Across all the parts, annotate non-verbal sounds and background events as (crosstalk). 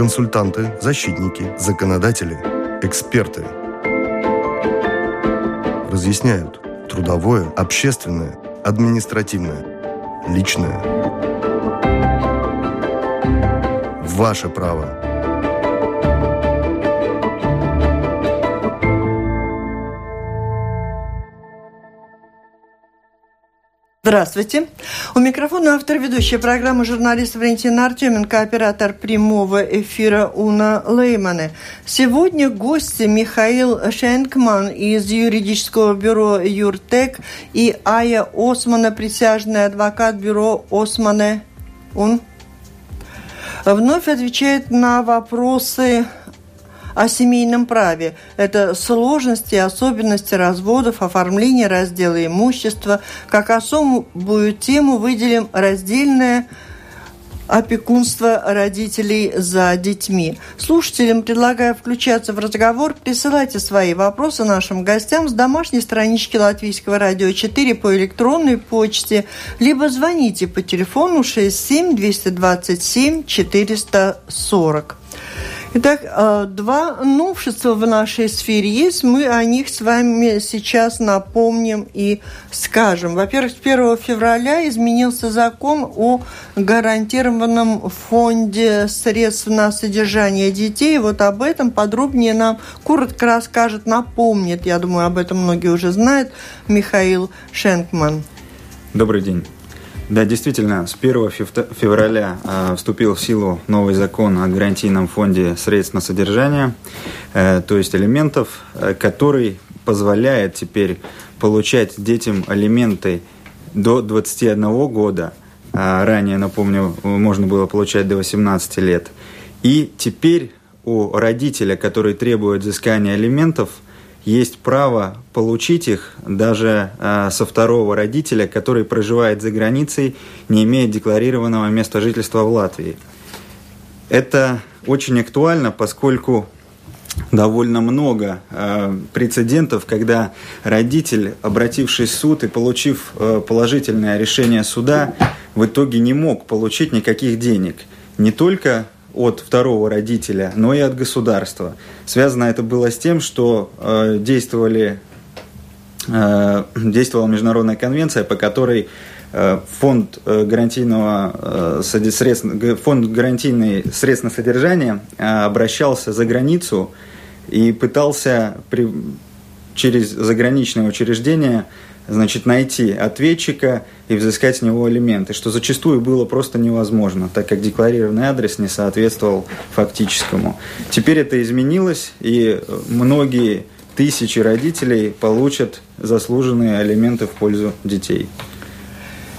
Консультанты, защитники, законодатели, эксперты. Разъясняют трудовое, общественное, административное, личное. Ваше право – Здравствуйте. У микрофона автор ведущая программы журналист Валентина Артеменко, оператор прямого эфира Уна Леймане. Сегодня гости Михаил Шенкман из юридического бюро Юртек и Ая Османа, присяжный адвокат бюро Османе Ун. Вновь отвечает на вопросы о семейном праве. Это сложности, особенности разводов, оформление раздела имущества. Как особую тему выделим раздельное опекунство родителей за детьми. Слушателям предлагаю включаться в разговор. Присылайте свои вопросы нашим гостям с домашней странички Латвийского радио 4 по электронной почте, либо звоните по телефону 67 227 440. Итак, э, два новшества в нашей сфере есть. Мы о них с вами сейчас напомним и скажем. Во-первых, с 1 февраля изменился закон о гарантированном фонде средств на содержание детей. Вот об этом подробнее нам коротко расскажет, напомнит, я думаю, об этом многие уже знают, Михаил Шенкман. Добрый день. Да, действительно, с 1 февраля э, вступил в силу новый закон о гарантийном фонде средств на содержание, э, то есть элементов, э, который позволяет теперь получать детям алименты до 21 года. А ранее, напомню, можно было получать до 18 лет. И теперь у родителя, который требует взыскания алиментов – есть право получить их даже э, со второго родителя, который проживает за границей, не имея декларированного места жительства в Латвии. Это очень актуально, поскольку довольно много э, прецедентов, когда родитель, обратившись в суд и получив э, положительное решение суда, в итоге не мог получить никаких денег. Не только от второго родителя, но и от государства. Связано это было с тем, что э, действовали, э, действовала международная конвенция, по которой э, фонд э, гарантийного э, средств, фонд гарантийный средств на содержание обращался за границу и пытался при, через заграничное учреждение значит, найти ответчика и взыскать с него элементы, что зачастую было просто невозможно, так как декларированный адрес не соответствовал фактическому. Теперь это изменилось, и многие тысячи родителей получат заслуженные алименты в пользу детей.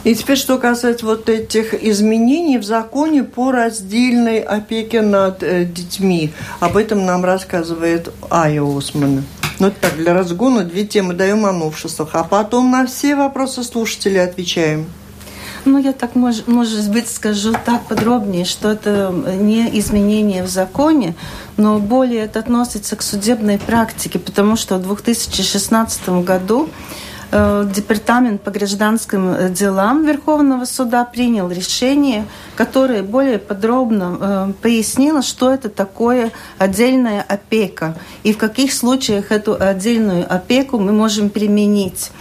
И теперь, что касается вот этих изменений в законе по раздельной опеке над э, детьми. Об этом нам рассказывает Айо Осман. Ну, это так, для разгона две темы даем о новшествах, а потом на все вопросы слушателей отвечаем. Ну, я так, может, может быть, скажу так подробнее, что это не изменение в законе, но более это относится к судебной практике, потому что в 2016 году департамент по гражданским э, делам Верховного суда принял решение, которое более подробно э, пояснило, что это такое отдельная опека и в каких случаях эту отдельную опеку мы можем применить.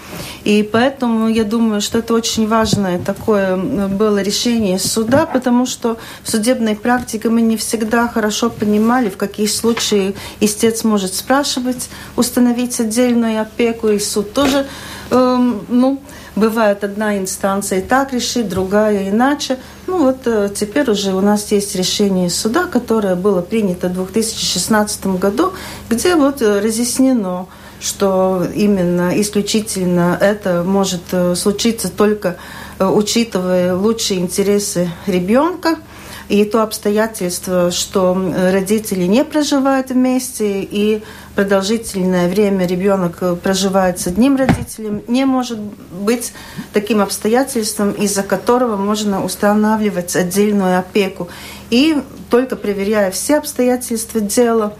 И поэтому я думаю, что это очень важное такое было решение суда, потому что в судебной практике мы не всегда хорошо понимали, в каких случаях истец может спрашивать, установить отдельную опеку, и суд тоже Эм, ну, бывает одна инстанция так решит, другая иначе. Ну вот э, теперь уже у нас есть решение суда, которое было принято в 2016 году, где вот э, разъяснено, что именно исключительно это может э, случиться только учитывая лучшие интересы ребенка – и то обстоятельство, что родители не проживают вместе, и продолжительное время ребенок проживает с одним родителем, не может быть таким обстоятельством, из-за которого можно устанавливать отдельную опеку. И только проверяя все обстоятельства дела,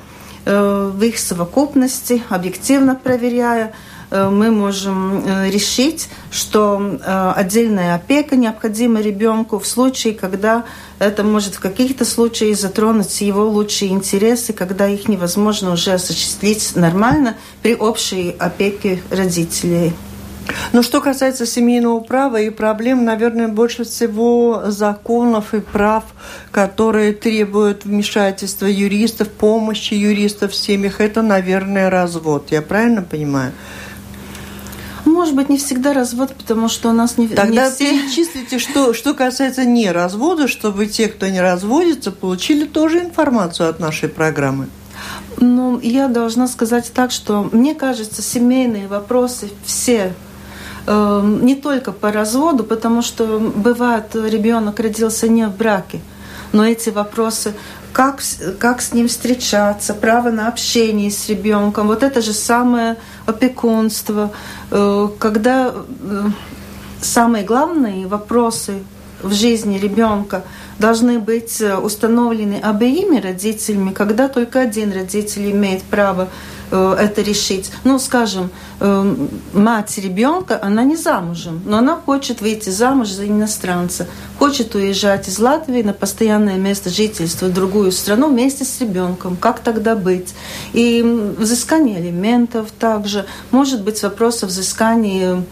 э, в их совокупности, объективно проверяя, мы можем решить, что отдельная опека необходима ребенку в случае, когда это может в каких-то случаях затронуть его лучшие интересы, когда их невозможно уже осуществить нормально при общей опеке родителей. Но что касается семейного права и проблем, наверное, больше всего законов и прав, которые требуют вмешательства юристов, помощи юристов в семьях, это, наверное, развод. Я правильно понимаю? Может быть, не всегда развод, потому что у нас не Тогда не все... перечислите, что, что касается не развода, чтобы те, кто не разводится, получили тоже информацию от нашей программы. Ну, я должна сказать так, что мне кажется, семейные вопросы все Эм, не только по разводу, потому что бывает, ребенок родился не в браке, но эти вопросы, как, как с ним встречаться, право на общение с ребенком, вот это же самое опекунство, э, когда э, самые главные вопросы в жизни ребенка должны быть установлены обеими родителями, когда только один родитель имеет право Э, это решить. Ну, скажем, э, мать ребенка, она не замужем, но она хочет выйти замуж за иностранца, хочет уезжать из Латвии на постоянное место жительства в другую страну вместе с ребенком. Как тогда быть? И взыскание алиментов также. Может быть вопрос о взыскании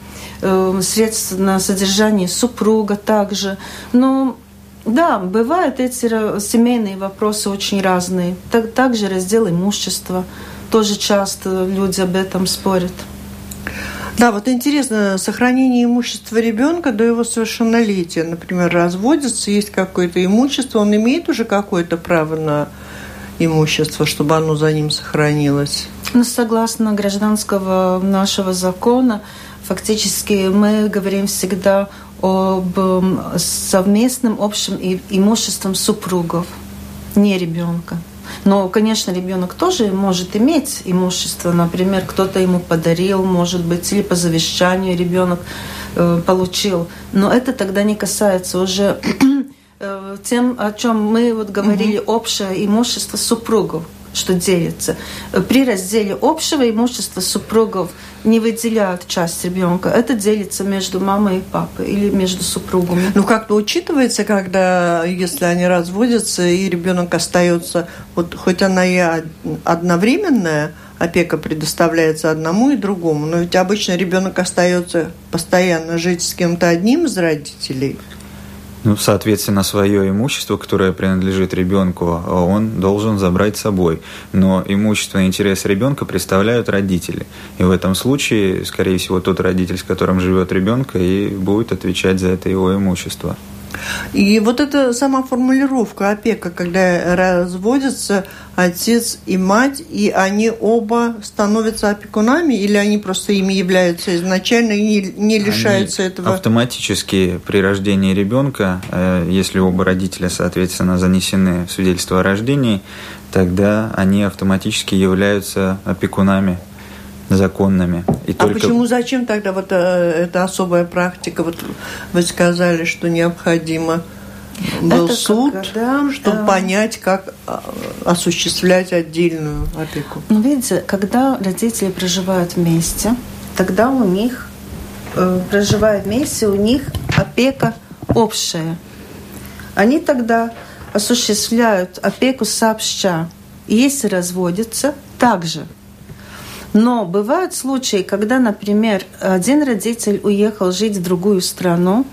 э, средств на содержание супруга также. Но да, бывают эти семейные вопросы очень разные. Так, также раздел имущества тоже часто люди об этом спорят. Да, вот интересно, сохранение имущества ребенка до его совершеннолетия, например, разводится, есть какое-то имущество, он имеет уже какое-то право на имущество, чтобы оно за ним сохранилось? Ну, согласно гражданского нашего закона, фактически мы говорим всегда об совместном общем имуществе супругов, не ребенка. Но, конечно, ребенок тоже может иметь имущество. Например, кто-то ему подарил, может быть, или по завещанию ребенок э, получил. Но это тогда не касается уже (clears throat) э, тем, о чем мы вот говорили, угу. общее имущество супругов что делится. При разделе общего имущества супругов не выделяют часть ребенка. Это делится между мамой и папой или между супругами. Ну, как-то учитывается, когда, если они разводятся, и ребенок остается, вот хоть она и одновременная, опека предоставляется одному и другому, но ведь обычно ребенок остается постоянно жить с кем-то одним из родителей. Ну, соответственно, свое имущество, которое принадлежит ребенку, он должен забрать с собой. Но имущественный интерес ребенка представляют родители. И в этом случае, скорее всего, тот родитель, с которым живет ребенка, и будет отвечать за это его имущество. И вот эта сама формулировка опека, когда разводятся отец и мать, и они оба становятся опекунами, или они просто ими являются изначально и не, не лишаются они этого? Автоматически при рождении ребенка, э, если оба родителя, соответственно, занесены в свидетельство о рождении, тогда они автоматически являются опекунами законными. И а только... почему, зачем тогда вот э, эта особая практика? Вот вы сказали, что необходимо был Это суд, когда, чтобы э... понять, как а, осуществлять отдельную опеку. Ну, видите, когда родители проживают вместе, тогда у них, э, проживая вместе, у них опека общая. Они тогда осуществляют опеку сообща. И если разводятся, также – но бывают случаи, когда, например, один родитель уехал жить в другую страну,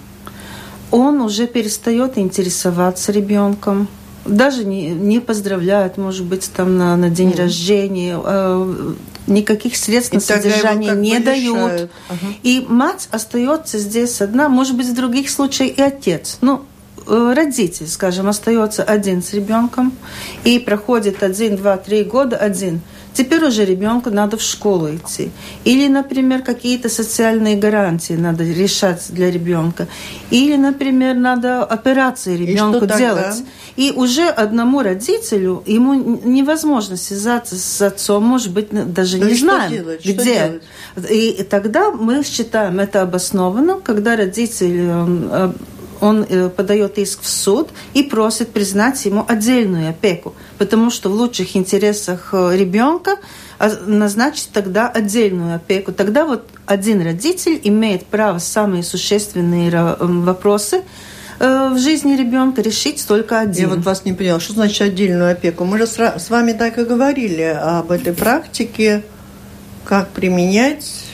он уже перестает интересоваться ребенком, даже не, не поздравляет, может быть, там на, на день mm. рождения, э, никаких средств и на содержание не дают. Ага. И мать остается здесь одна, может быть, в других случаях и отец. Ну, э, родитель, скажем, остается один с ребенком и проходит один, два, три года один. Теперь уже ребенку надо в школу идти. Или, например, какие-то социальные гарантии надо решать для ребенка. Или, например, надо операции ребенку И делать. И уже одному родителю ему невозможно связаться с отцом, может быть, даже ну не знаем, делать? где. И тогда мы считаем это обоснованным, когда родитель он э, подает иск в суд и просит признать ему отдельную опеку, потому что в лучших интересах э, ребенка а, назначить тогда отдельную опеку. Тогда вот один родитель имеет право самые существенные вопросы в жизни ребенка решить только один. Я вот вас не поняла, что значит отдельную опеку? Мы же с вами так и говорили об этой практике, как применять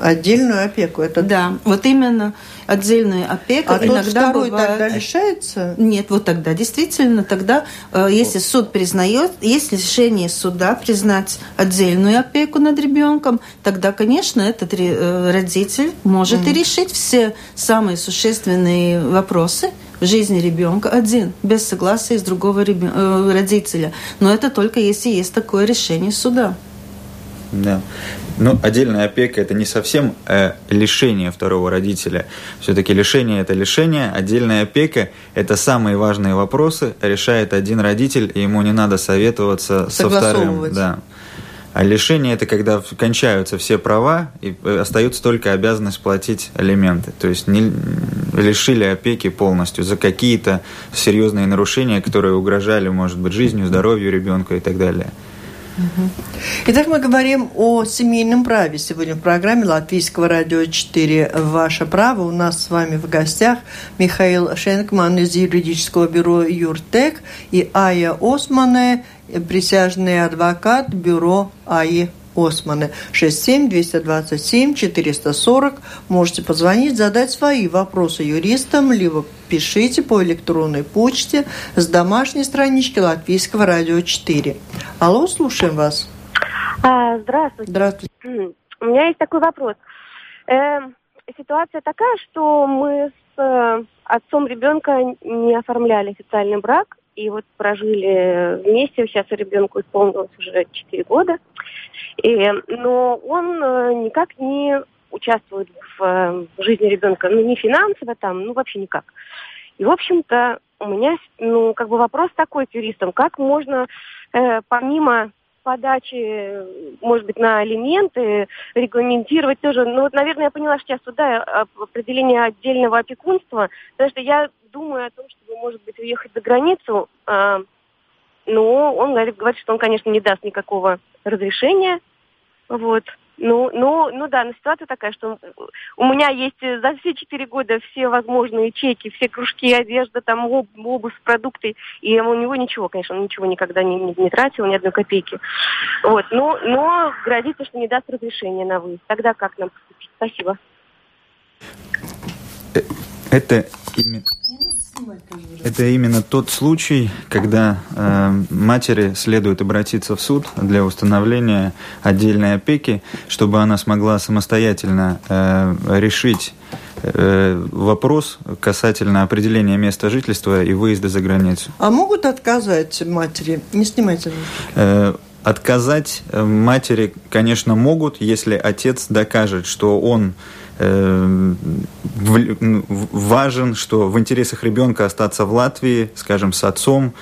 отдельную опеку. Это... Да, вот именно отдельная опека. А иногда тот бывает... тогда лишается? Нет, вот тогда действительно, тогда, э, если суд признает, если решение суда признать отдельную опеку над ребенком, тогда, конечно, этот э, родитель может mm. и решить все самые существенные вопросы в жизни ребенка один, без согласия с другого ребен... Э, родителя. Но это только если есть такое решение суда. Да. Ну, отдельная опека – это не совсем э, лишение второго родителя. Все-таки лишение – это лишение. Отдельная опека – это самые важные вопросы. Решает один родитель, и ему не надо советоваться со вторым. Да. А лишение – это когда кончаются все права, и э, остается только обязанность платить алименты. То есть не лишили опеки полностью за какие-то серьезные нарушения, которые угрожали, может быть, жизнью, здоровью ребенка и так далее. Итак, мы говорим о семейном праве. Сегодня в программе Латвийского радио 4 «Ваше право». У нас с вами в гостях Михаил Шенкман из юридического бюро «Юртек» и Ая Османе, присяжный адвокат бюро АИ Османы. 67-227-440. Можете позвонить, задать свои вопросы юристам, либо пишите по электронной почте с домашней странички Латвийского радио 4. Алло, слушаем вас. А, здравствуйте. Здравствуйте. У меня есть такой вопрос. Э, ситуация такая, что мы с э, отцом ребенка не оформляли официальный брак, и вот прожили вместе, сейчас ребенку исполнилось уже 4 года. И, но он э, никак не участвует в, э, в жизни ребенка, ну, не финансово там, ну, вообще никак. И, в общем-то, у меня, ну, как бы вопрос такой к юристам, как можно, э, помимо подачи, может быть, на алименты, регламентировать тоже. Ну, вот, наверное, я поняла, что сейчас туда э, определение отдельного опекунства, потому что я думаю о том, чтобы, может быть, уехать за границу, э, но он говорит, что он, конечно, не даст никакого разрешения. Вот. Ну, ну, ну да, но ситуация такая, что у меня есть за все четыре года все возможные чеки, все кружки, одежда, там, об, обувь, продукты, и у него ничего, конечно, он ничего никогда не, не, не тратил, ни одной копейки. Вот, но, но грозится, что не даст разрешения на выезд. Тогда как нам поступить? Спасибо. Это именно... Это именно тот случай, когда э, матери следует обратиться в суд для установления отдельной опеки, чтобы она смогла самостоятельно э, решить э, вопрос касательно определения места жительства и выезда за границу. А могут отказать матери? Не снимайте. Э, отказать э, матери, конечно, могут, если отец докажет, что он Э, важен, что в интересах ребенка остаться в Латвии, скажем, с отцом,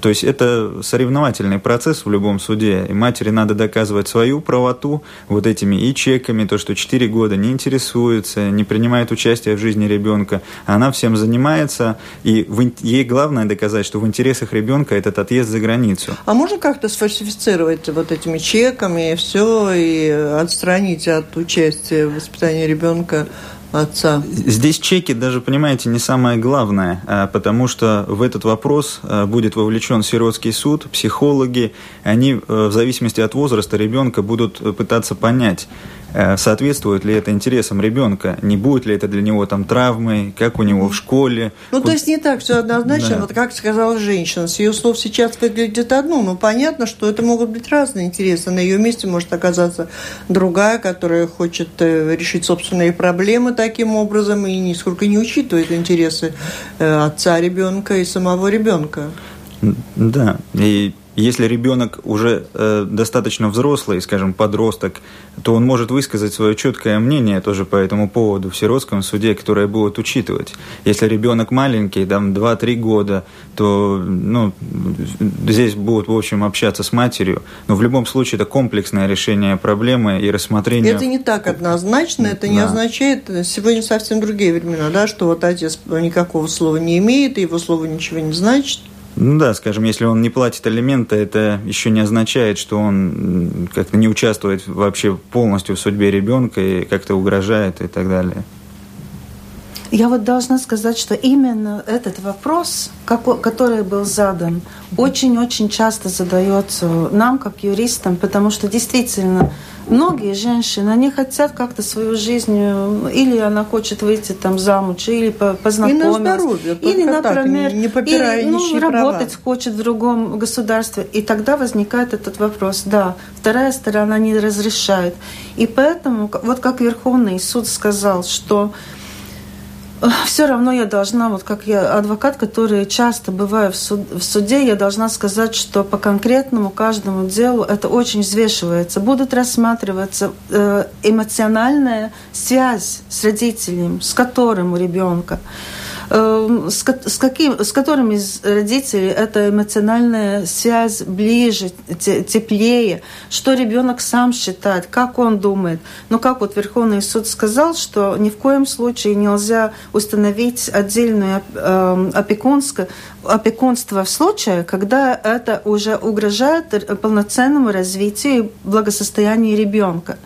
то есть это соревновательный процесс в любом суде, и матери надо доказывать свою правоту вот этими и чеками, то, что 4 года не интересуется, не принимает участие в жизни ребенка, она всем занимается, и ей главное доказать, что в интересах ребенка этот отъезд за границу. А можно как-то сфальсифицировать вот этими чеками и все, и отстранить от участия в воспитании ребенка отца. Здесь чеки даже, понимаете, не самое главное, а, потому что в этот вопрос а, будет вовлечен сиротский суд, психологи, они э, в зависимости от возраста ребенка будут пытаться понять, соответствует ли это интересам ребенка, не будет ли это для него там травмой, как у него в школе. Ну, то есть не так все однозначно, да. вот как сказала женщина, с ее слов сейчас выглядит одно, но понятно, что это могут быть разные интересы. На ее месте может оказаться другая, которая хочет э, решить собственные проблемы таким образом и нисколько не учитывает интересы э, отца ребенка и самого ребенка. Да, и Если ребенок уже э, достаточно взрослый, скажем, подросток, то он может высказать свое четкое мнение тоже по этому поводу в сиротском суде, которое будут учитывать. Если ребенок маленький, там 2-3 года, то ну, здесь будут, в общем, общаться с матерью. Но в любом случае это комплексное решение проблемы и рассмотрение. Это не так однозначно, это не да. означает, сегодня совсем другие времена, да, что вот отец никакого слова не имеет, и его слово ничего не значит. Ну да, скажем, если он не платит алименты, это еще не означает, что он как-то не участвует вообще полностью в судьбе ребенка и как-то угрожает и так далее. Я вот должна сказать, что именно этот вопрос, который был задан, очень-очень часто задается нам, как юристам, потому что действительно многие женщины, они хотят как-то свою жизнь, э, или она хочет выйти там замуж, или познакомиться. И на здоровье, или, например, так, не попирая или, ну, работать права. хочет в другом государстве. И тогда возникает этот вопрос. Да, вторая сторона не разрешает. И поэтому, вот как Верховный суд сказал, что все равно я должна, вот как я адвокат, который часто бываю в, суд, в суде, я должна сказать, что по конкретному каждому делу это очень взвешивается. Будут рассматриваться э, эмоциональная связь с родителем, с которым у ребенка. С, с, каким, с которыми из родителей эта эмоциональная связь ближе, теплее, что ребенок сам считает, как он думает. Но как вот Верховный суд сказал, что ни в коем случае нельзя установить отдельное э, опекунство в случае, когда это уже угрожает полноценному развитию и благосостоянию ребенка.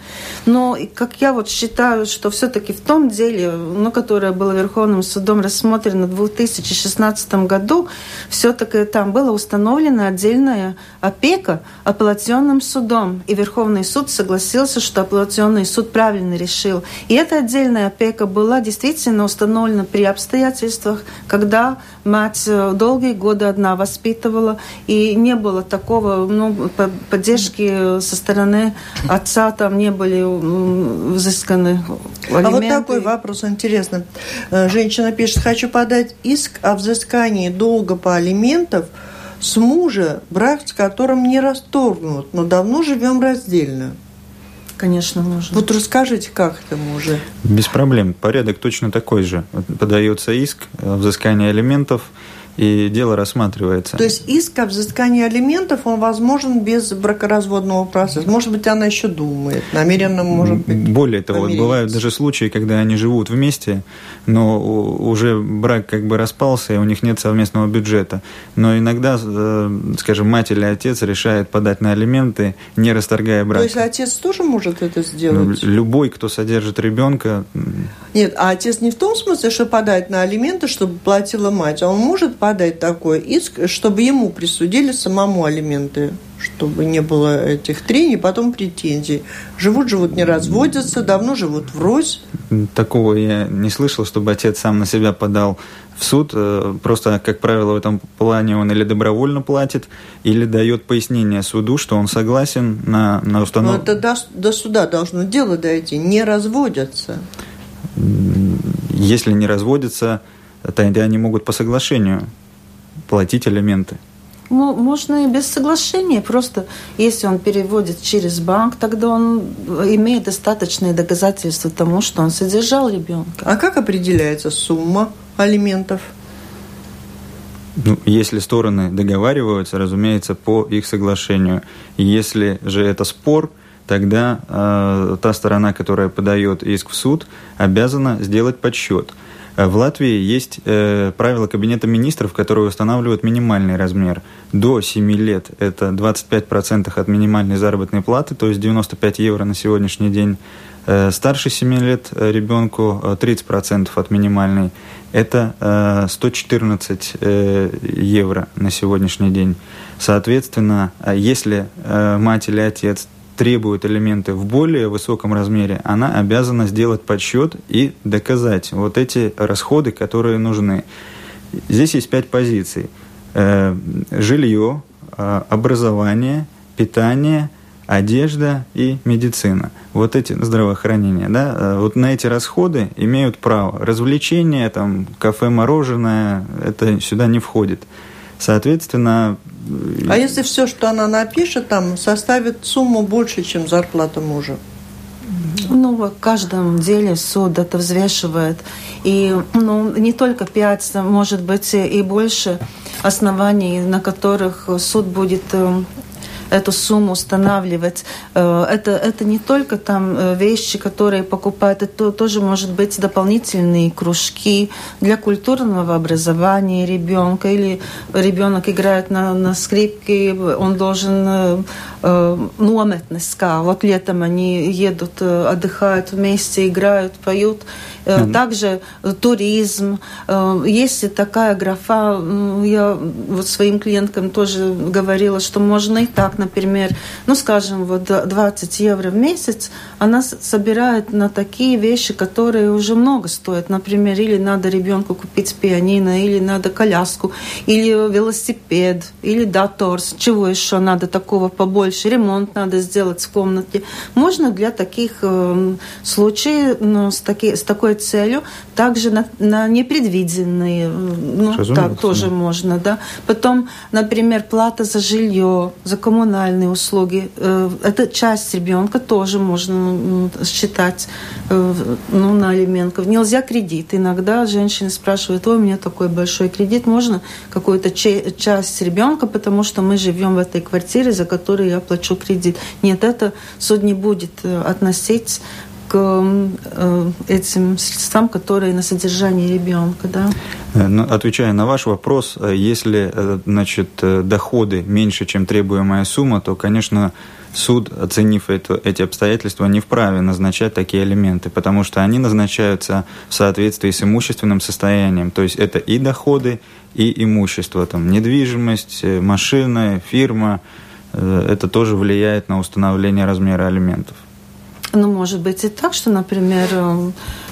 Но как я вот считаю, что все-таки в том деле, ну, которое было Верховным судом рассмотрено в 2016 году, все-таки там была установлена отдельная опека апелляционным судом. И Верховный суд согласился, что апелляционный суд правильно решил. И эта отдельная опека была действительно установлена при обстоятельствах, когда мать до долгие годы одна воспитывала, и не было такого, ну, поддержки со стороны отца, там не были взысканы алименты. А вот такой вопрос интересный. Э, женщина пишет, хочу подать иск о взыскании долга по алиментов с мужа, брак с которым не расторгнут, но давно живем раздельно. Конечно, можно. Вот расскажите, как это можно? Без проблем. Порядок точно такой же. Подается иск о взыскании алиментов – и дело рассматривается. То есть иск о взыскании алиментов, он возможен без бракоразводного процесса. Может быть, она еще думает, намеренно может быть. Более того, помириться. бывают даже случаи, когда они живут вместе, но уже брак как бы распался, и у них нет совместного бюджета. Но иногда, э, скажем, мать или отец решает подать на алименты, не расторгая брак. То есть отец тоже может это сделать? Ну, любой, кто содержит ребенка. Нет, а отец не в том смысле, что подать на алименты, чтобы платила мать, а он может подать такой иск, чтобы ему присудили самому алименты, чтобы не было этих трений, потом претензий. Живут, живут, не разводятся, давно живут врозь. Такого я не слышал, чтобы отец сам на себя подал в суд. Э, просто, как правило, в этом плане он или добровольно платит, или дает пояснение суду, что он согласен на, на установку. Но это до, до суда должно дело дойти. Не разводятся. Если не разводятся, тогда они могут по соглашению платить алименты. Можно и без соглашения, просто если он переводит через банк, тогда он имеет достаточные доказательства тому, что он содержал ребенка. А как определяется сумма алиментов? Ну, если стороны договариваются, разумеется, по их соглашению. Если же это спор, тогда э, та сторона, которая подает иск в суд, обязана сделать подсчет – в Латвии есть э, правила Кабинета министров, которые устанавливают минимальный размер. До 7 лет это 25% от минимальной заработной платы, то есть 95 евро на сегодняшний день. Э, старше 7 лет э, ребенку 30% э, от минимальной. Это э, 114 э, евро на сегодняшний день. Соответственно, э, если э, мать или отец требует элементы в более высоком размере, она обязана сделать подсчет и доказать вот эти расходы, которые нужны. Здесь есть пять позиций. Э, жилье, э, образование, питание, одежда и медицина. Вот эти здравоохранение, да, э, вот на эти расходы имеют право. Развлечения, там, кафе, мороженое, это сюда не входит. Соответственно... А если все, что она напишет, там составит сумму больше, чем зарплата мужа? Ну, в каждом деле суд это взвешивает. И ну, не только пять, может быть, и больше оснований, на которых суд будет э, эту сумму устанавливать. Э, это, это не только там э, вещи, которые покупают, это тоже может быть дополнительные кружки для культурного образования ребенка. Или ребенок играет на, на скрипке, он должен э, нометность, вот летом они едут, отдыхают вместе, играют, поют. Mm-hmm. Также туризм. Есть такая графа, я вот своим клиенткам тоже говорила, что можно и так например, ну, скажем, вот 20 евро в месяц, она собирает на такие вещи, которые уже много стоят. Например, или надо ребенку купить пианино, или надо коляску, или велосипед, или даторс. Чего еще надо такого побольше? Ремонт надо сделать в комнате. Можно для таких э, случаев ну, с, таки, с такой целью также на, на непредвиденные, э, ну, так тоже можно, да. Потом, например, плата за жилье, за коммунальные услуги. Э, это часть ребенка тоже можно считать э, ну, на алиментов. Нельзя кредит. Иногда женщины спрашивают, ой, у меня такой большой кредит, можно какую-то часть ребенка, потому что мы живем в этой квартире, за которую я плачу кредит. Нет, это суд не будет э, относить к э, этим средствам, которые на содержании ребенка. Да? Э, ну, отвечая на ваш вопрос, если значит, доходы меньше, чем требуемая сумма, то, конечно, суд, оценив это, эти обстоятельства, не вправе назначать такие элементы, потому что они назначаются в соответствии с имущественным состоянием. То есть это и доходы, и имущество, там, недвижимость, машина, фирма. Это тоже влияет на установление размера алиментов. Ну, может быть и так, что, например, э,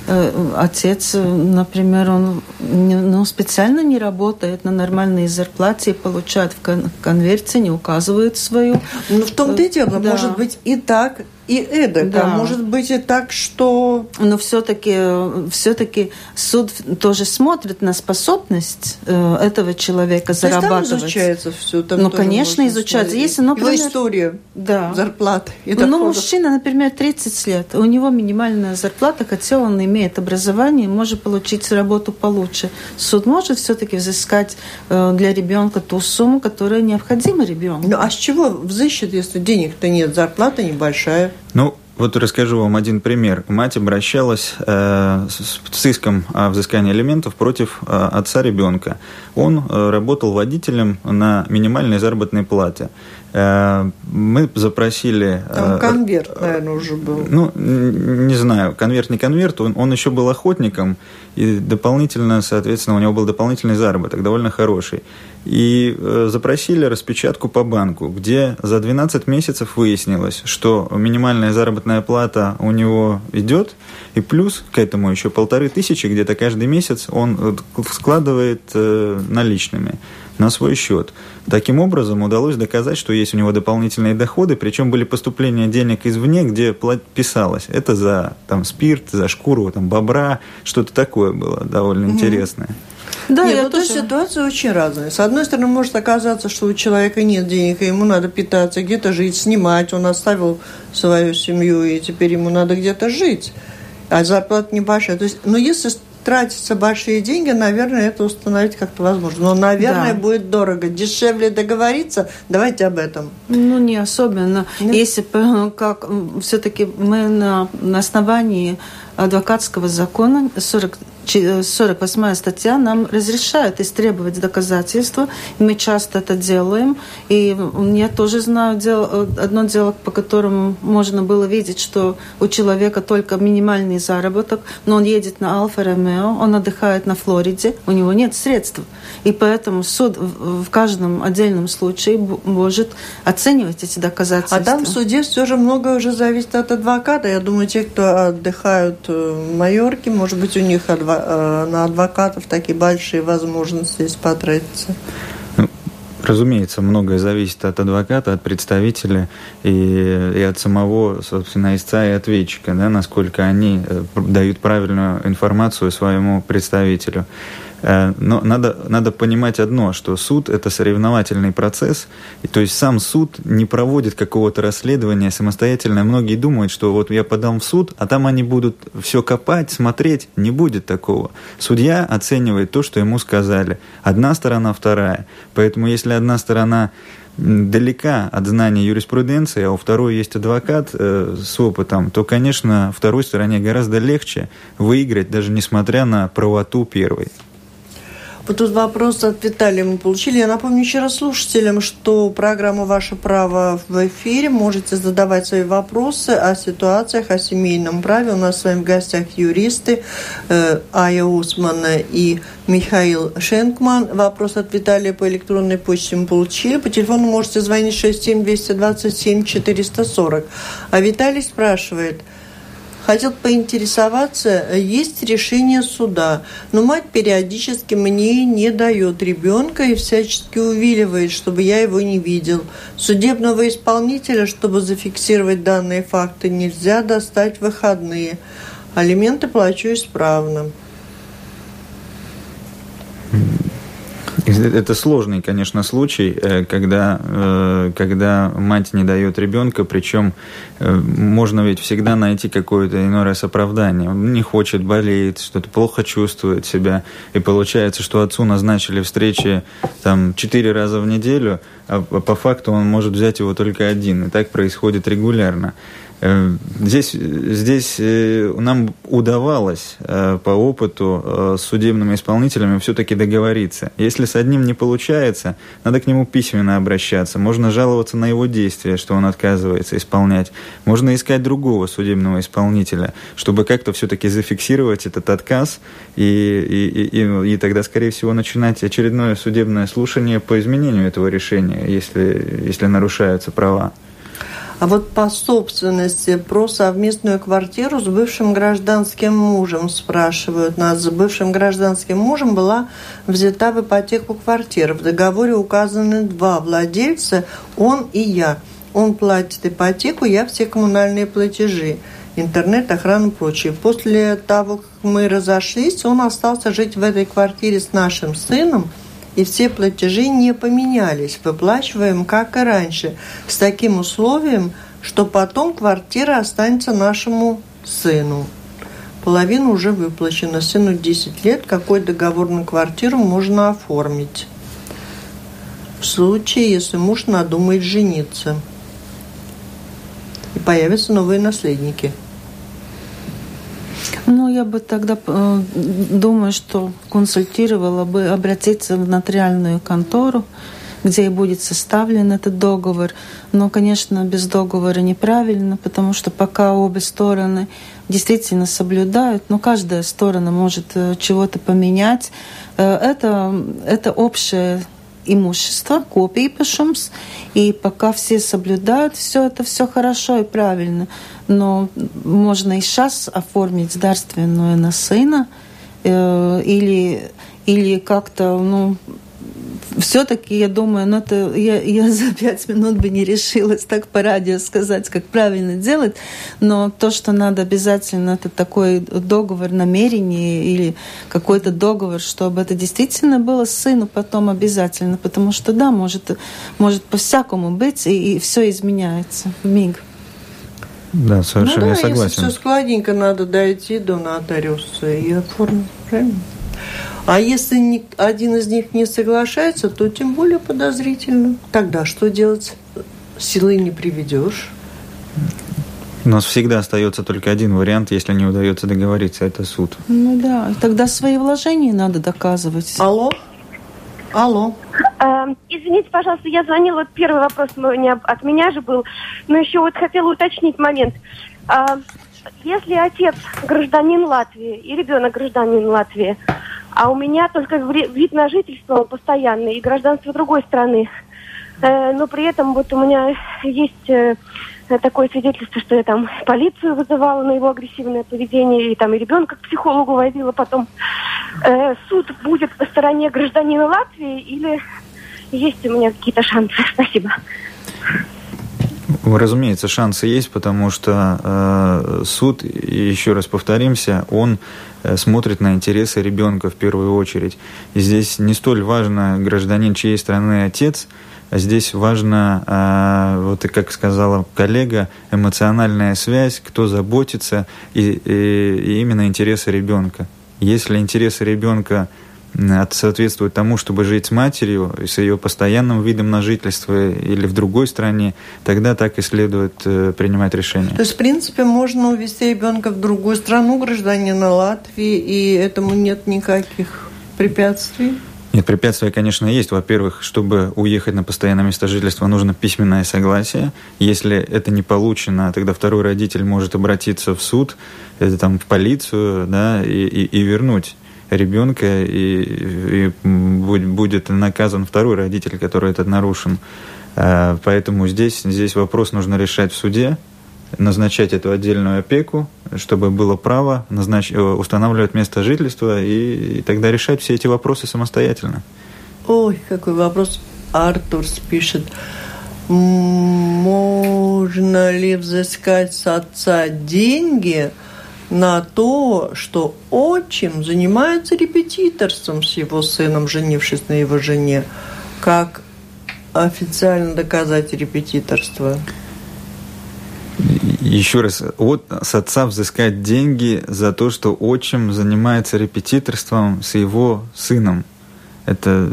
э, отец, например, он ну, специально не работает на нормальной зарплате и получает в конверте, не указывает свою. Ну, в том-то и дело, да. может быть и так, и эдак. Да. Может быть и так, что... Но все-таки все таки суд тоже смотрит на способность э, этого человека То зарабатывать. Там изучается все. Там ну, конечно, изучается. Смотреть. Если, например, Его история да. зарплаты и Ну, мужчина, например, 30 лет, у него минимальная зарплата, хотя он имеет образование, может получить работу получше. Суд может все-таки взыскать э, для ребенка ту сумму, которая необходима ребенку. Ну, а с чего взыщет, если денег-то нет, зарплата небольшая? Ну, вот расскажу вам один пример. Мать обращалась э, с, с иском о взыскании алиментов против э, отца ребенка. Он э, работал водителем на минимальной заработной плате. Э, мы запросили... Э, Там конверт, наверное, уже был. Ну, не знаю, конверт не конверт, он, он еще был охотником, и дополнительно, соответственно, у него был дополнительный заработок, довольно хороший. И э, запросили распечатку по банку, где за 12 месяцев выяснилось, что минимальная заработная плата у него идет, и плюс к этому еще полторы тысячи где-то каждый месяц он складывает наличными на свой счет. Таким образом, удалось доказать, что есть у него дополнительные доходы, причем были поступления денег извне, где писалось, это за там, спирт, за шкуру там, бобра, что-то такое было довольно угу. интересное. Да, нет, ну, тоже... ситуация очень разная. С одной стороны, может оказаться, что у человека нет денег, и ему надо питаться, где-то жить, снимать. Он оставил свою семью, и теперь ему надо где-то жить. А зарплата небольшая. То есть, но если тратятся большие деньги, наверное, это установить как-то возможно. Но, наверное, да. будет дорого. Дешевле договориться. Давайте об этом. Ну, не особенно. Нет? Если как все-таки мы на, на основании адвокатского закона 40 48 статья нам разрешает истребовать доказательства. Мы часто это делаем. И я тоже знаю дело, одно дело, по которому можно было видеть, что у человека только минимальный заработок, но он едет на Алфа-Ромео, он отдыхает на Флориде, у него нет средств. И поэтому суд в каждом отдельном случае может оценивать эти доказательства. А там в суде все же многое уже зависит от адвоката. Я думаю, те, кто отдыхают в Майорке, может быть, у них адвокат Э, на адвокатов такие большие возможности здесь потратиться? Ну, разумеется, многое зависит от адвоката, от представителя и, и от самого, собственно, истца и ответчика, да, насколько они э, дают правильную информацию своему представителю. Э, но надо, надо понимать одно, что суд – это соревновательный процесс, и, то есть сам суд не проводит какого-то расследования самостоятельно. Многие думают, что вот я подам в суд, а там они будут все копать, смотреть. Не будет такого. Судья оценивает то, что ему сказали. Одна сторона, вторая. Поэтому если одна сторона далека от знания юриспруденции, а у второй есть адвокат э, с опытом, то, конечно, второй стороне гораздо легче выиграть, даже несмотря на правоту первой. Вот тут вопрос от Виталия мы получили. Я напомню еще раз слушателям, что программа «Ваше право» в эфире. Можете задавать свои вопросы о ситуациях, о семейном праве. У нас с вами в гостях юристы э, Ая Усмана и Михаил Шенкман. Вопрос от Виталия по электронной почте мы получили. По телефону можете звонить 67 227 440. А Виталий спрашивает – Хотел поинтересоваться, есть решение суда, но мать периодически мне не дает ребенка и всячески увиливает, чтобы я его не видел. Судебного исполнителя, чтобы зафиксировать данные факты, нельзя достать в выходные. Алименты плачу исправно. Это сложный, конечно, случай, э, когда, э, когда мать не дает ребенка, причем э, можно ведь всегда найти какое-то иной раз оправдание. Он не хочет, болеет, что-то плохо чувствует себя. И получается, что отцу назначили встречи там четыре раза в неделю, а по факту он может взять его только один. И так происходит регулярно. Э, здесь, здесь э, нам удавалось э, по опыту с судебными исполнителями все-таки договориться. Если с одним не получается, надо к нему письменно обращаться. Можно жаловаться на его действия, что он отказывается исполнять. Можно искать другого судебного исполнителя, чтобы как-то все-таки зафиксировать этот отказ и, и, и, и тогда, скорее всего, начинать очередное судебное слушание по изменению этого решения, если, если нарушаются права. А вот по собственности про совместную квартиру с бывшим гражданским мужем спрашивают нас. С бывшим гражданским мужем была взята в ипотеку квартира. В договоре указаны два владельца, он и я. Он платит ипотеку, я все коммунальные платежи интернет, охрану и прочее. После того, как мы разошлись, он остался жить в этой квартире с нашим сыном – и все платежи не поменялись, выплачиваем как и раньше, с таким условием, что потом квартира останется нашему сыну. Половина уже выплачена, сыну 10 лет, какой договор на квартиру можно оформить. В случае, если муж надумает жениться и появятся новые наследники – ну, я бы тогда э, думаю, что консультировала бы обратиться в нотариальную контору, где и будет составлен этот договор. Но, конечно, без договора неправильно, потому что пока обе стороны действительно соблюдают, но каждая сторона может э, чего-то поменять. Э, это, это общее имущество, копīpašums, и пока все соблюдают, все это все хорошо и правильно. Но можно и сейчас оформить дарственную на сына, э, или, или как-то, ну, все-таки, я думаю, ну, это я, я за пять минут бы не решилась так по радио сказать, как правильно делать, но то, что надо обязательно, это такой договор намерения или какой-то договор, чтобы это действительно было сыну потом обязательно, потому что, да, может, может по-всякому быть, и, и все изменяется в миг. Да, совершенно ну, да, согласен. Если все складненько, надо дойти до нотариуса и оформить, правильно? А если ни, один из них не соглашается, то тем более подозрительно. Тогда что делать? Силы не приведешь. У нас всегда остается только один вариант, если не удается договориться, это суд. Ну да, тогда свои вложения надо доказывать. Алло? Алло. Э, извините, пожалуйста, я звонила, вот первый вопрос не от меня же был, но еще вот хотела уточнить момент. Э, если отец гражданин Латвии и ребенок гражданин Латвии, а у меня только вид на жительство постоянный и гражданство другой страны. Э, но при этом вот у меня есть э, такое свидетельство, что я там полицию вызывала на его агрессивное поведение, и там и ребенка к психологу возила потом. Э, суд будет по стороне гражданина Латвии или есть у меня какие-то шансы? Спасибо. Разумеется, шансы есть, потому что э, суд, еще раз повторимся, он смотрит на интересы ребенка в первую очередь. И здесь не столь важно гражданин чьей страны отец, а здесь важно, э, вот и как сказала коллега, эмоциональная связь, кто заботится, и, и, и именно интересы ребенка. Если интересы ребенка соответствует тому, чтобы жить с матерью, с ее постоянным видом на жительство или в другой стране, тогда так и следует э, принимать решение. То есть, в принципе, можно увезти ребенка в другую страну, гражданина Латвии, и этому нет никаких препятствий? Нет, препятствия, конечно, есть. Во-первых, чтобы уехать на постоянное место жительства, нужно письменное согласие. Если это не получено, тогда второй родитель может обратиться в суд, это там в полицию, да, и, и, и вернуть ребенка, и, и будет наказан второй родитель, который этот нарушен. А, поэтому здесь, здесь вопрос нужно решать в суде, назначать эту отдельную опеку, чтобы было право назнач... Э, устанавливать место жительства и, и тогда решать все эти вопросы самостоятельно. Ой, какой вопрос. Артур пишет. Можно ли взыскать с отца деньги – на то, что отчим занимается репетиторством с его сыном, женившись на его жене. Как официально доказать репетиторство? Еще раз, от, с отца взыскать деньги за то, что отчим занимается репетиторством с его сыном. Это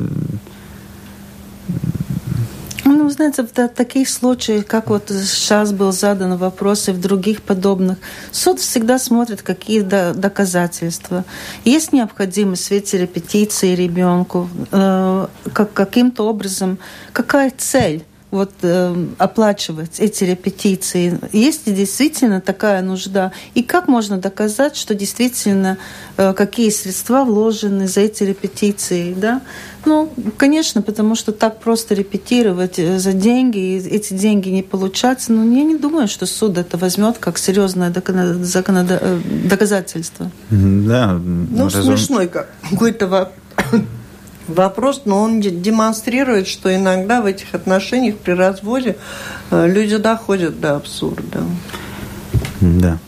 знаете, в таких случаях, как вот сейчас был задан вопрос и в других подобных, суд всегда смотрит, какие доказательства. Есть необходимость в свете репетиции ребенку, э, как, каким-то образом, какая цель вот э, оплачивать эти репетиции? Есть ли действительно такая нужда? И как можно доказать, что действительно э, какие средства вложены за эти репетиции? Да? Ну, конечно, потому что так просто репетировать э, за деньги, и эти деньги не получаться, ну, я не думаю, что суд это возьмет как серьезное э, доказательство. Да. Ну, разум... смешной какой-то вопрос, но он демонстрирует, что иногда в этих отношениях при разводе э, люди доходят до абсурда. Да.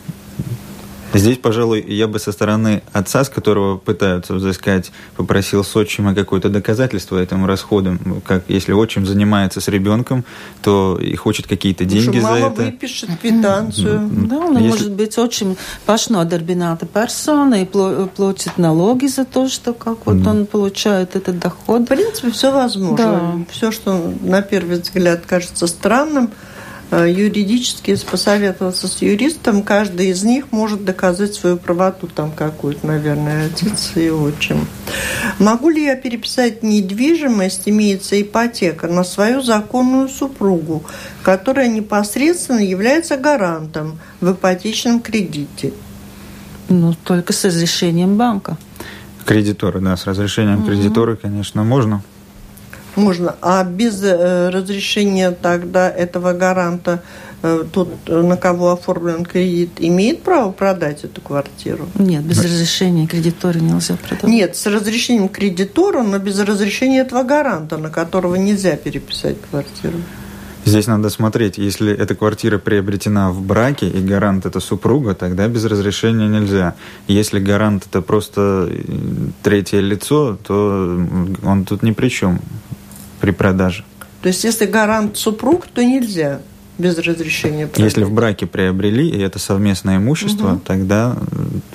Здесь, пожалуй, я бы со стороны отца, с которого пытаются взыскать, попросил с отчима какое-то доказательство этому расходам. Как если отчим занимается с ребенком, то и хочет какие-то деньги мама за это. Мама выпишет квитанцию. Да, ну, если... может быть, отчим пашнодarbināta персона и платит налоги за то, что как вот да. он получает этот доход. В принципе, все возможно. Да. Все, что на первый взгляд кажется странным, юридически посоветоваться с юристом, каждый из них может доказать свою правоту, там какую-то, наверное, отец и отчим. Могу ли я переписать недвижимость, имеется ипотека, на свою законную супругу, которая непосредственно является гарантом в ипотечном кредите? Ну, только с разрешением банка. Кредиторы, да, с разрешением угу. кредитора, конечно, можно. Можно. А без э, разрешения тогда этого гаранта э, тот, на кого оформлен кредит, имеет право продать эту квартиру? Нет, без разрешения кредитора нельзя продать. Нет, с разрешением кредитора, но без разрешения этого гаранта, на которого нельзя переписать квартиру. Здесь надо смотреть, если эта квартира приобретена в браке и гарант это супруга, тогда без разрешения нельзя. Если гарант это просто э, третье лицо, то он тут ни при чем при продаже. То есть, если гарант супруг, то нельзя без разрешения. Продать. Если в браке приобрели, и это совместное имущество, угу. тогда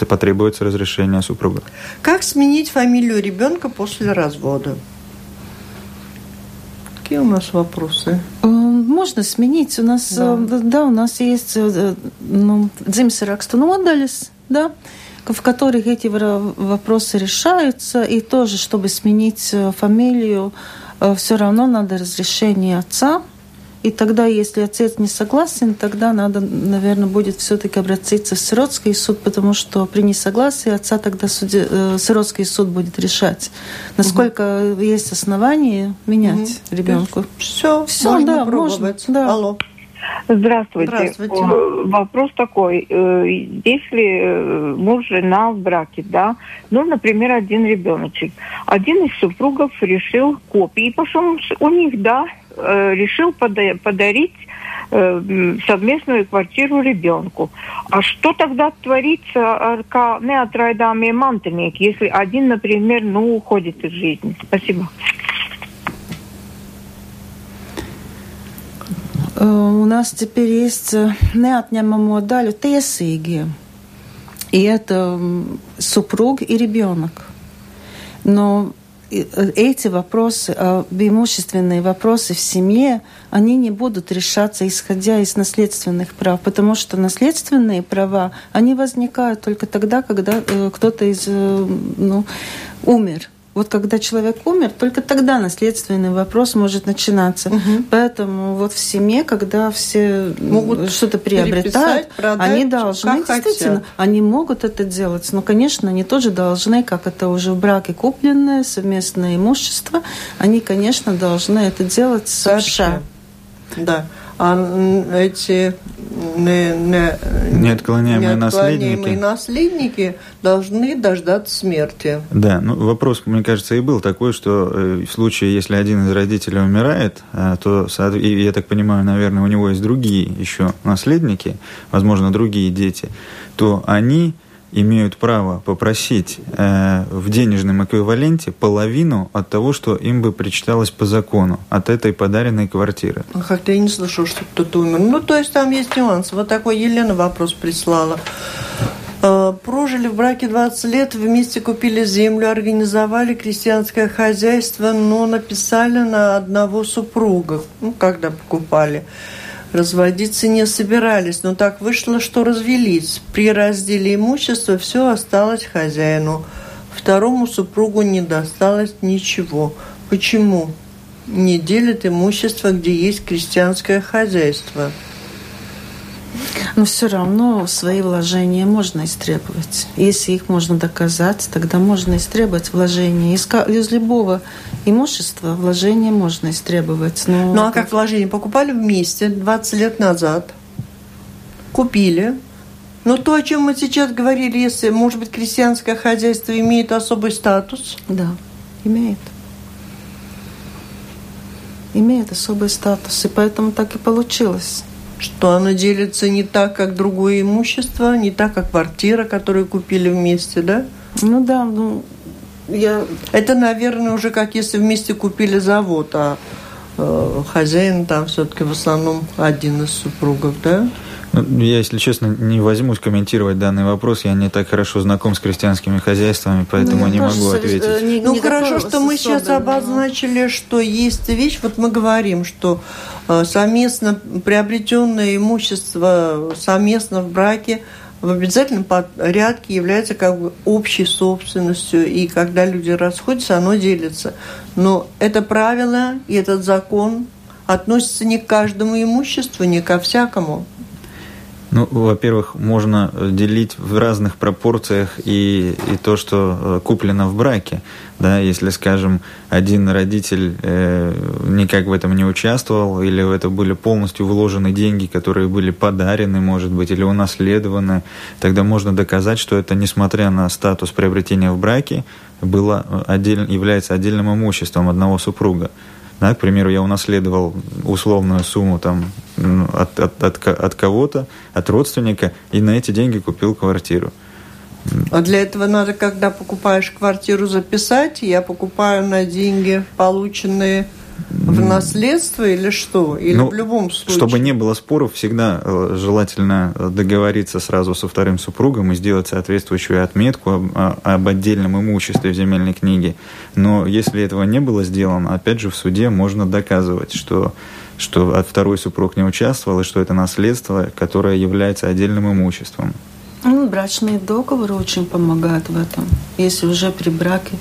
э, потребуется разрешение супруга. Как сменить фамилию ребенка после развода? Какие у нас вопросы? Э, можно сменить. У нас, да, э, да у нас есть ну, дзимсераксту да, в которых эти вопросы решаются, и тоже, чтобы сменить фамилию, Э, все равно надо разрешение отца. И тогда, если отец не согласен, тогда надо, наверное, будет все-таки обратиться в сиротский суд, потому что при несогласии отца тогда суде, э, сиротский суд будет решать, насколько угу. есть основания менять угу. ребенку. Все, все, можно да, пробовать. Можно, да. Алло. Здравствуйте. Здравствуйте. Вопрос такой. Э, если э, муж, жена в браке, да, ну, например, один ребеночек. Один из супругов решил копии, пошел у них, да, э, решил пода подарить э, совместную квартиру ребенку. А что тогда творится как неотрайдамые мантельники, если один, например, ну, уходит из жизни? Спасибо. У нас теперь есть неотнимамо далю tiesīgie. И это супруг и ребенок. Но эти вопросы, а, имущественные вопросы в семье, они не будут решаться, исходя из наследственных прав, потому что наследственные права, они возникают только тогда, когда э, кто-то из, э, ну, умер. Вот когда человек умер, только тогда наследственный вопрос может начинаться. Угу. Поэтому вот в семье, когда все могут что-то приобретают, продать, они должны, действительно, хотят. они могут это делать. Но, конечно, они тоже должны, как это уже в браке купленное, совместное имущество, они, конечно, должны это делать сообща. Да а эти не, не, неотклоняемые, неотклоняемые наследники. наследники должны дождаться смерти. Да, ну вопрос, мне кажется, и был такой, что э, в случае, если один из родителей умирает, э, то, и я так понимаю, наверное, у него есть другие еще наследники, возможно, другие дети, то они имеют право попросить э, в денежном эквиваленте половину от того, что им бы причиталось по закону, от этой подаренной квартиры. Как-то я не слышал, что кто-то умер. Ну, то есть там есть нюанс. Вот такой Елена вопрос прислала. Э, прожили в браке 20 лет, вместе купили землю, организовали крестьянское хозяйство, но написали на одного супруга, ну, когда покупали. Разводиться не собирались, но так вышло, что развелись. При разделе имущества все осталось хозяину. Второму супругу не досталось ничего. Почему? Не делят имущество, где есть крестьянское хозяйство. Но все равно свои вложения можно истребовать. Если их можно доказать, тогда можно истребовать вложения. Из, из любого имущества вложения можно истребовать. Но... Ну а как вложения? Покупали вместе 20 лет назад. Купили. Но то, о чем мы сейчас говорили, если, может быть, крестьянское хозяйство имеет особый статус? Да, имеет. Имеет особый статус, и поэтому так и получилось что оно делится не так, как другое имущество, не так, как квартира, которую купили вместе, да? Ну да, ну я... Это, наверное, уже как если вместе купили завод, а э, хозяин там все-таки в основном один из супругов, да? Ну, я, если честно, не возьмусь комментировать данный вопрос. Я не так хорошо знаком с крестьянскими хозяйствами, поэтому ну, не могу ответить. Э, не, ну, не хорошо, что мы сейчас обозначили, что есть вещь. Вот мы говорим, что э, совместно приобретенное имущество совместно в браке в обязательном порядке является как бы общей собственностью, и когда люди расходятся, оно делится. Но это правило и этот закон относится не к каждому имуществу, не ко всякому. Ну, во-первых, можно делить в разных пропорциях и, и то, что э, куплено в браке. Да, если, скажем, один родитель э, никак в этом не участвовал, или в это были полностью вложены деньги, которые были подарены, может быть, или унаследованы, тогда можно доказать, что это, несмотря на статус приобретения в браке, было э, отдель, является отдельным имуществом одного супруга. Да, к примеру, я унаследовал условную сумму там, от, от, от, от кого-то, от родственника, и на эти деньги купил квартиру. А для этого надо, когда покупаешь квартиру, записать. Я покупаю на деньги, полученные в наследство или что? Или ну, в любом случае? Чтобы не было споров, всегда э, желательно э, договориться сразу со вторым супругом и сделать соответствующую отметку об, об отдельном имуществе в земельной книге. Но если этого не было сделано, опять же в суде можно доказывать, что что второй супруг не участвовал, и что это наследство, которое является отдельным имуществом. Ну, брачные договоры очень помогают в этом. Если уже при браке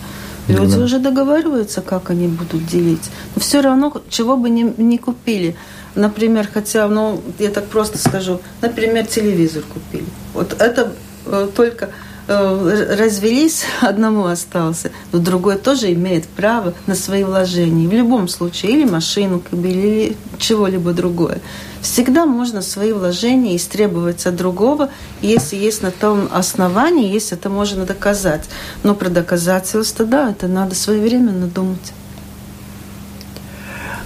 Люди да. уже договариваются, как они будут делить. Но все равно, чего бы ни, ни купили. Например, хотя, ну, я так просто скажу, например, телевизор купили. Вот это э, только развелись, (laughs) одному остался, но другой тоже имеет право на свои вложения. В любом случае, или машину или чего-либо другое. Всегда можно свои вложения истребовать от другого, если есть на том основании, если это можно доказать. Но про доказательство, да, это надо своевременно думать.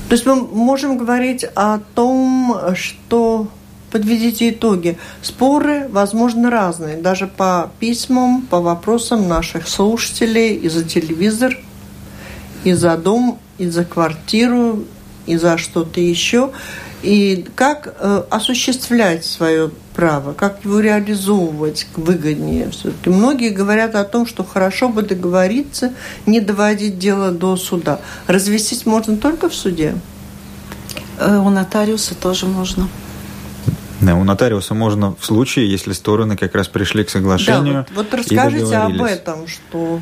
То есть мы можем говорить о том, что подведите итоги. Споры, возможно, разные. Даже по письмам, по вопросам наших слушателей и за телевизор, и за дом, и за квартиру, и за что-то еще. И как э, осуществлять свое право, как его реализовывать выгоднее. Все-таки многие говорят о том, что хорошо бы договориться, не доводить дело до суда. Развестись можно только в суде. Э, у нотариуса тоже можно. Да, у нотариуса можно в случае, если стороны как раз пришли к соглашению. Да, вот, вот расскажите об этом, что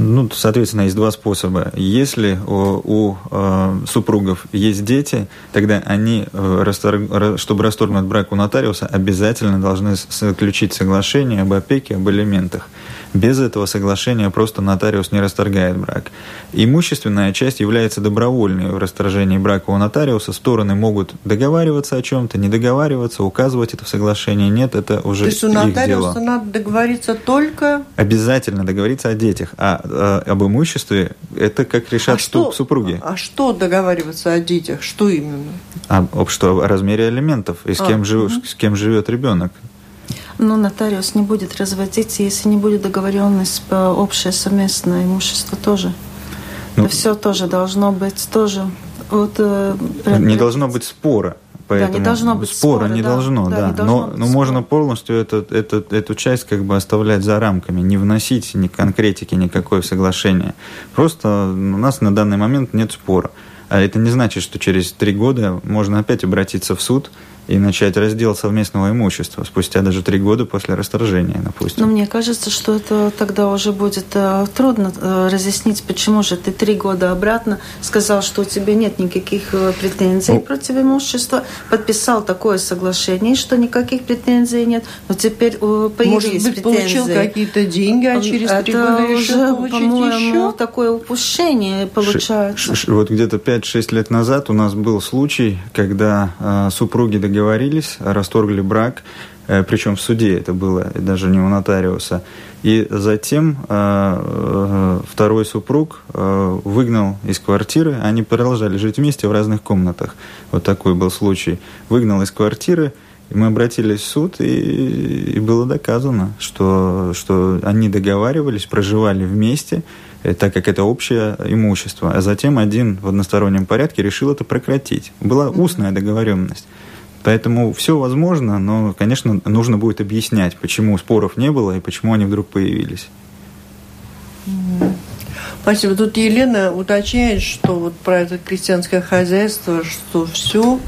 ну, соответственно, есть два способа. Если у, у э, супругов есть дети, тогда они, э, чтобы расторгнуть брак у нотариуса, обязательно должны заключить соглашение об опеке, об элементах. Без этого соглашения просто нотариус не расторгает брак. Имущественная часть является добровольной в расторжении брака у нотариуса. Стороны могут договариваться о чем-то, не договариваться, указывать это в соглашении. Нет, это уже То есть у нотариуса дело. надо договориться только... Обязательно договориться о детях. А, а об имуществе это как решат а что, супруги. А что договариваться о детях? Что именно? А, об что? О размере алиментов и с, а, кем, жив, угу. с кем живет ребенок. Но нотариус не будет разводиться, если не будет договоренность по общее совместное имущество тоже. Ну, Это все тоже должно быть тоже. Вот, э, не должно быть спора. Поэтому да, не должно быть спора, спора не да, должно, да. да. Не должно но но можно полностью это, это, эту часть как бы оставлять за рамками, не вносить ни конкретики никакой в соглашение. Просто у нас на данный момент нет спора. А это не значит, что через три года можно опять обратиться в суд и начать раздел совместного имущества спустя даже три года после расторжения, допустим. Но мне кажется, что это тогда уже будет э, трудно э, разъяснить, почему же ты три года обратно сказал, что у тебя нет никаких э, претензий ну, против имущества, подписал такое соглашение, что никаких претензий нет, но теперь э, появились Может быть, претензии. получил какие-то деньги, а через это три года решил уже, по-моему, такое упущение получается. Ш, ш, вот где-то 5-6 лет назад у нас был случай, когда э, супруги договорились договорились, расторгли брак, э, причем в суде это было, даже не у нотариуса. И затем э, э, второй супруг выгнал из квартиры, они продолжали жить вместе в разных комнатах. Вот такой был случай. Выгнал из квартиры, и мы обратились в суд, и, и было доказано, что, что они договаривались, проживали вместе, так как это общее имущество. А затем один в одностороннем порядке решил это прекратить. Была устная договоренность. Поэтому все возможно, но, конечно, нужно будет объяснять, почему споров не было и почему они вдруг появились. Спасибо. Тут Елена уточняет, что вот про это крестьянское хозяйство, что все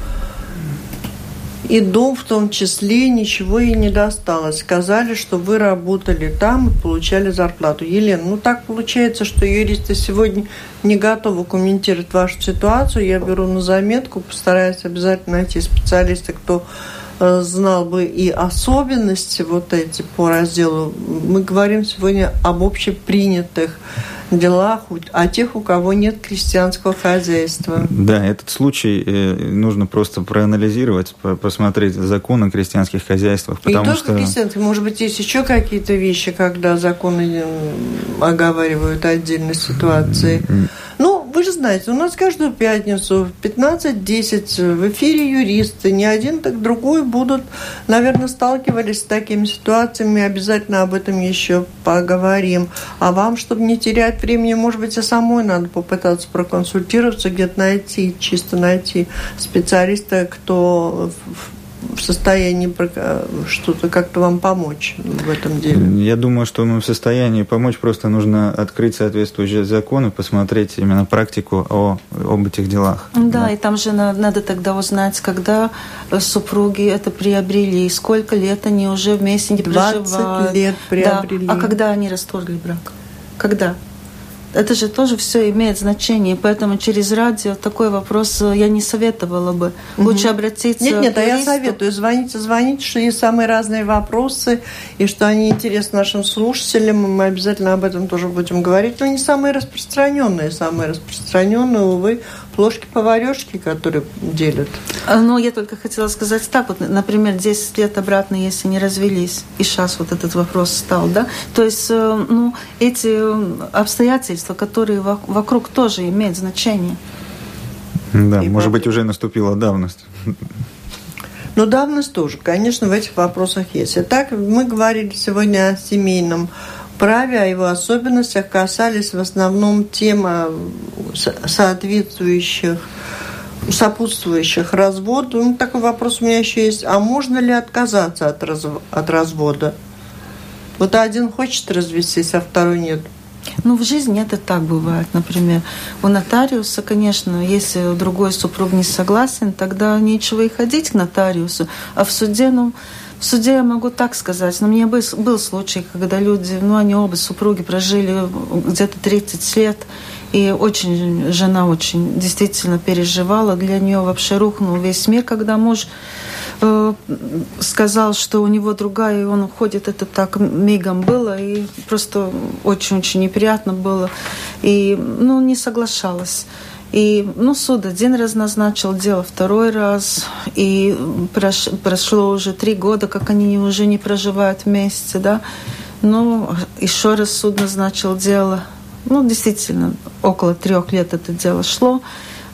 и дом в том числе ничего ей не досталось. Сказали, что вы работали там и получали зарплату. Елена, ну так получается, что юристы сегодня не готовы комментировать вашу ситуацию. Я беру на заметку, постараюсь обязательно найти специалиста, кто знал бы и особенности вот эти по разделу. Мы говорим сегодня об общепринятых делах, о тех, у кого нет крестьянского хозяйства. Да, этот случай э, нужно просто проанализировать, посмотреть законы о крестьянских хозяйствах. Потому И только что... может быть, есть еще какие-то вещи, когда законы оговаривают отдельные ситуации. Ну, вы же знаете, у нас каждую пятницу в 15-10 в эфире юристы, не один, так другой будут, наверное, сталкивались с такими ситуациями, обязательно об этом еще поговорим. А вам, чтобы не терять времени, может быть, и самой надо попытаться проконсультироваться, где-то найти, чисто найти специалиста, кто состоянии что-то как-то вам помочь в этом деле? Я думаю, что мы в состоянии помочь, просто нужно открыть соответствующие законы, посмотреть именно практику о, об этих делах. Да, да, и там же надо, надо тогда узнать, когда супруги это приобрели, и сколько лет они уже вместе не 20 проживают. лет приобрели. Да. А когда они расторгли брак? Когда? Это же тоже все имеет значение, поэтому через радио такой вопрос э, я не советовала бы. Угу. Лучше обратиться Нет, нет, а я советую. Звоните, звоните, что есть самые разные вопросы, и что они интересны нашим слушателям, и мы обязательно об этом тоже будем говорить. Но не самые распространенные, самые распространенные, увы, плошки-поварешки, которые делят. А, ну, я только хотела сказать так, вот, например, 10 лет обратно, если не развелись, и сейчас вот этот вопрос стал, да, то есть, э, ну, эти обстоятельства, которые вокруг тоже имеют значение. Да, и может быть, уже наступила давность. Но давность тоже, конечно, в этих вопросах есть. Итак, мы говорили сегодня о семейном праве, о его особенностях, касались в основном темы соответствующих сопутствующих разводу. Ну, такой вопрос у меня еще есть. А можно ли отказаться от, раз... от развода? Вот один хочет развестись, а второй нет. Ну, в жизни это так бывает. Например, у нотариуса, конечно, если другой супруг не согласен, тогда нечего и ходить к нотариусу. А в суде, ну, в суде я могу так сказать, но у меня был, был случай, когда люди, ну, они оба супруги прожили где-то 30 лет, и очень жена очень действительно переживала. Для нее вообще рухнул весь мир, когда муж э, сказал, что у него другая, и он уходит. Это так мигом было, и просто очень-очень неприятно было. И, ну, не соглашалась. И, ну, суд один раз назначил дело, второй раз. И прош, прошло уже три года, как они уже не проживают вместе, да. Ну, еще раз суд назначил дело. Ну, действительно, около трех лет это дело шло.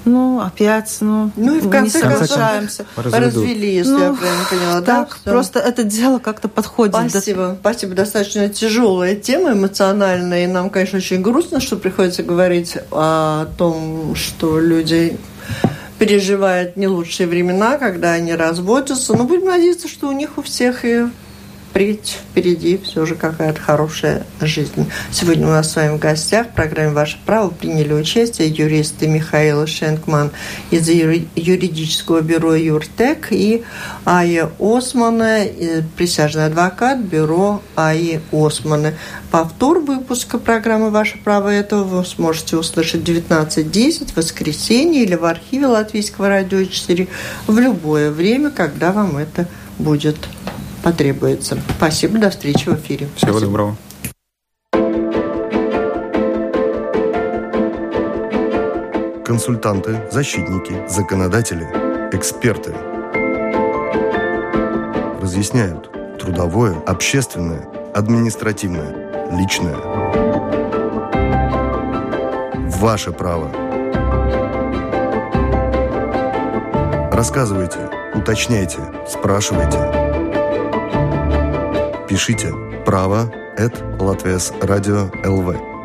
Ну, опять, ну, ну и в конце не соглашаемся. Развели, если ну, я правильно поняла. Так, да, просто это дело как-то подходит. Спасибо. До... Спасибо. Достаточно тяжелая тема эмоциональная. И нам, конечно, очень грустно, что приходится говорить о том, что люди переживают не лучшие времена, когда они разводятся. Но будем надеяться, что у них у всех и впредь впереди все же какая-то хорошая жизнь. Сегодня у нас с вами в гостях в программе «Ваше право» приняли участие юристы Михаил Шенкман из юридического бюро «Юртек» и Ая Османа, присяжный адвокат бюро Аи Османа. Повтор выпуска программы «Ваше право» этого вы сможете услышать 19.10 в воскресенье или в архиве Латвийского радио 4 в любое время, когда вам это будет потребуется. Спасибо, до встречи в эфире. Всего Спасибо. доброго. Консультанты, защитники, законодатели, эксперты разъясняют трудовое, общественное, административное, личное. Ваше право. Рассказывайте, уточняйте, спрашивайте. Пишите право at Латвес Радио ЛВ.